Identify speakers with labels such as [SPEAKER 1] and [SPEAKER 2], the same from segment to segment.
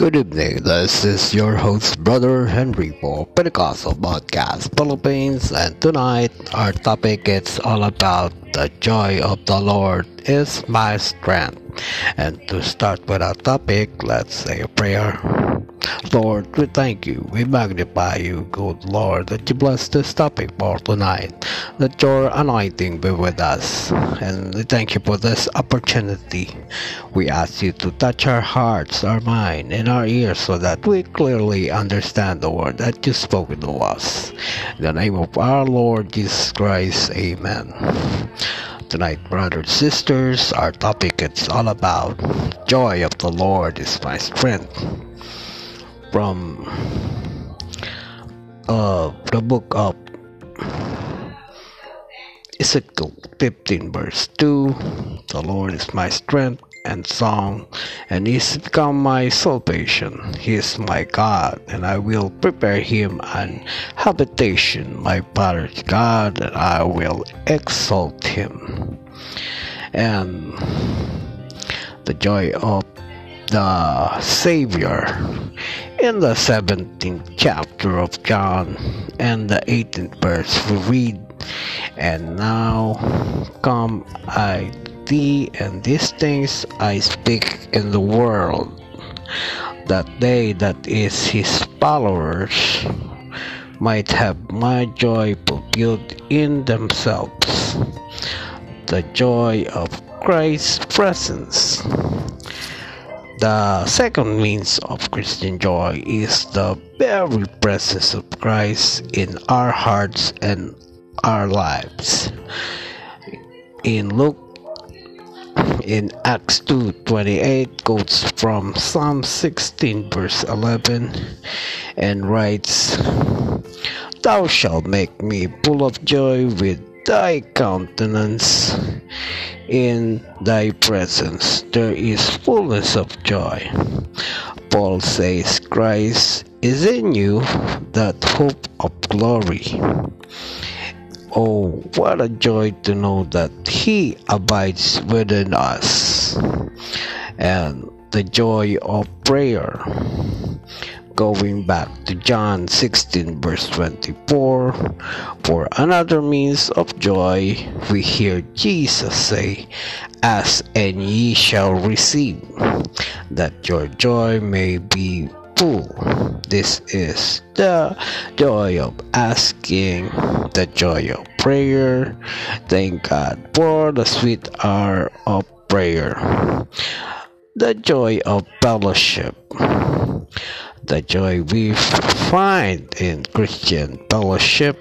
[SPEAKER 1] Good evening, this is your host, Brother Henry for Pentecostal Podcast Philippines, and tonight our topic is all about the joy of the Lord is my strength. And to start with our topic, let's say a prayer. Lord, we thank you, we magnify you, good Lord, that you bless this topic for tonight, that your anointing be with us, and we thank you for this opportunity. We ask you to touch our hearts, our mind, and our ears so that we clearly understand the word that you spoke to us. In the name of our Lord Jesus Christ, amen. Tonight, brothers and sisters, our topic is all about joy of the Lord is my strength. From uh, the book of Ezekiel 15 verse 2 The Lord is my strength and song and he has become my salvation. He is my God and I will prepare him an habitation my father's God and I will exalt him. And the joy of the Savior. In the 17th chapter of John and the 18th verse we read, And now come I thee, and these things I speak in the world, that they that is his followers might have my joy fulfilled in themselves, the joy of Christ's presence. The second means of Christian joy is the very presence of Christ in our hearts and our lives. In Luke in Acts 2:28 quotes from Psalm 16 verse 11 and writes Thou shalt make me full of joy with thy countenance in thy presence there is fullness of joy. Paul says, Christ is in you, that hope of glory. Oh, what a joy to know that He abides within us. And the joy of prayer going back to John 16, verse 24, for another means of joy, we hear Jesus say, Ask and ye shall receive, that your joy may be full. This is the joy of asking, the joy of prayer. Thank God for the sweet hour of prayer, the joy of fellowship the joy we find in Christian fellowship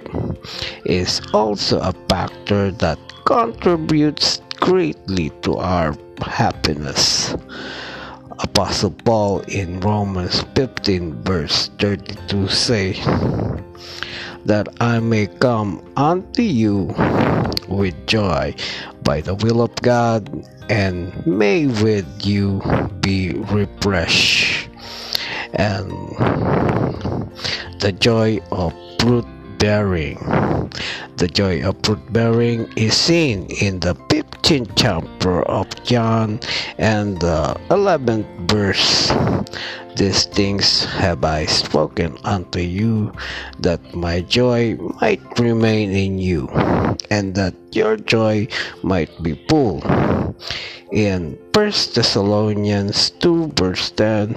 [SPEAKER 1] is also a factor that contributes greatly to our happiness. Apostle Paul in Romans 15 verse 32 say that I may come unto you with joy by the will of God and may with you be refreshed. And the joy of fruit bearing. The joy of fruit bearing is seen in the 15th chapter of John and the 11th verse. These things have I spoken unto you, that my joy might remain in you, and that your joy might be full. In 1 Thessalonians 2 verse 10,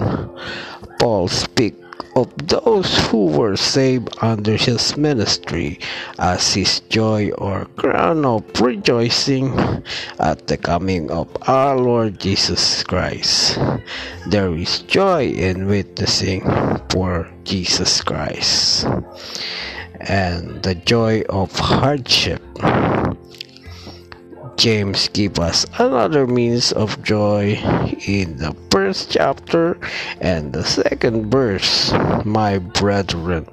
[SPEAKER 1] Paul speaks of those who were saved under his ministry as his joy or crown of rejoicing at the coming of our Lord Jesus Christ. There is joy in witnessing for Jesus Christ and the joy of hardship. James give us another means of joy in the first chapter and the second verse. My brethren,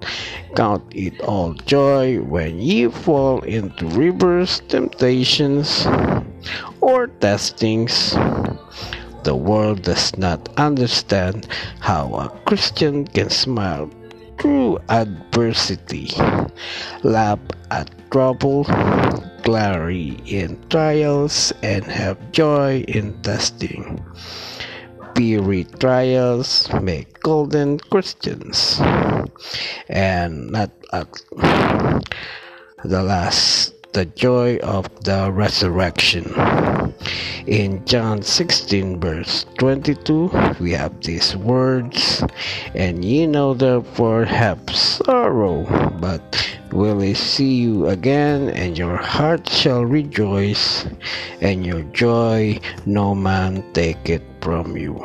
[SPEAKER 1] count it all joy when ye fall into rivers, temptations, or testings. The world does not understand how a Christian can smile through adversity, laugh at trouble, glory in trials, and have joy in testing. fiery trials make golden Christians. And not at the last, the joy of the resurrection. In John 16, verse 22, we have these words, and ye know therefore have sorrow, but will I see you again, and your heart shall rejoice, and your joy no man take it from you.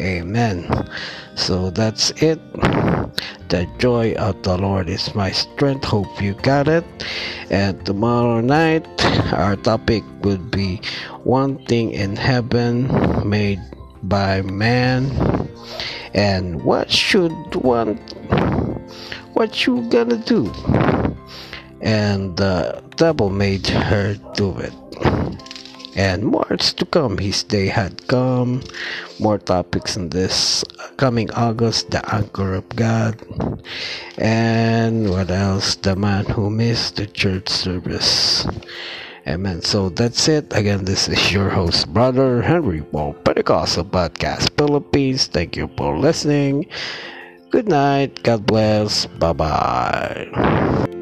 [SPEAKER 1] Amen. So that's it. The joy of the Lord is my strength. Hope you got it. And tomorrow night, our topic would be one thing in heaven made by man. And what should one, what you gonna do? And the devil made her do it and more to come. His day had come. More topics in this coming August. The Anchor of God. And what else? The man who missed the church service. Amen. So that's it. Again, this is your host, Brother Henry Paul Pentecostal Podcast Philippines. Thank you for listening. Good night. God bless. Bye bye.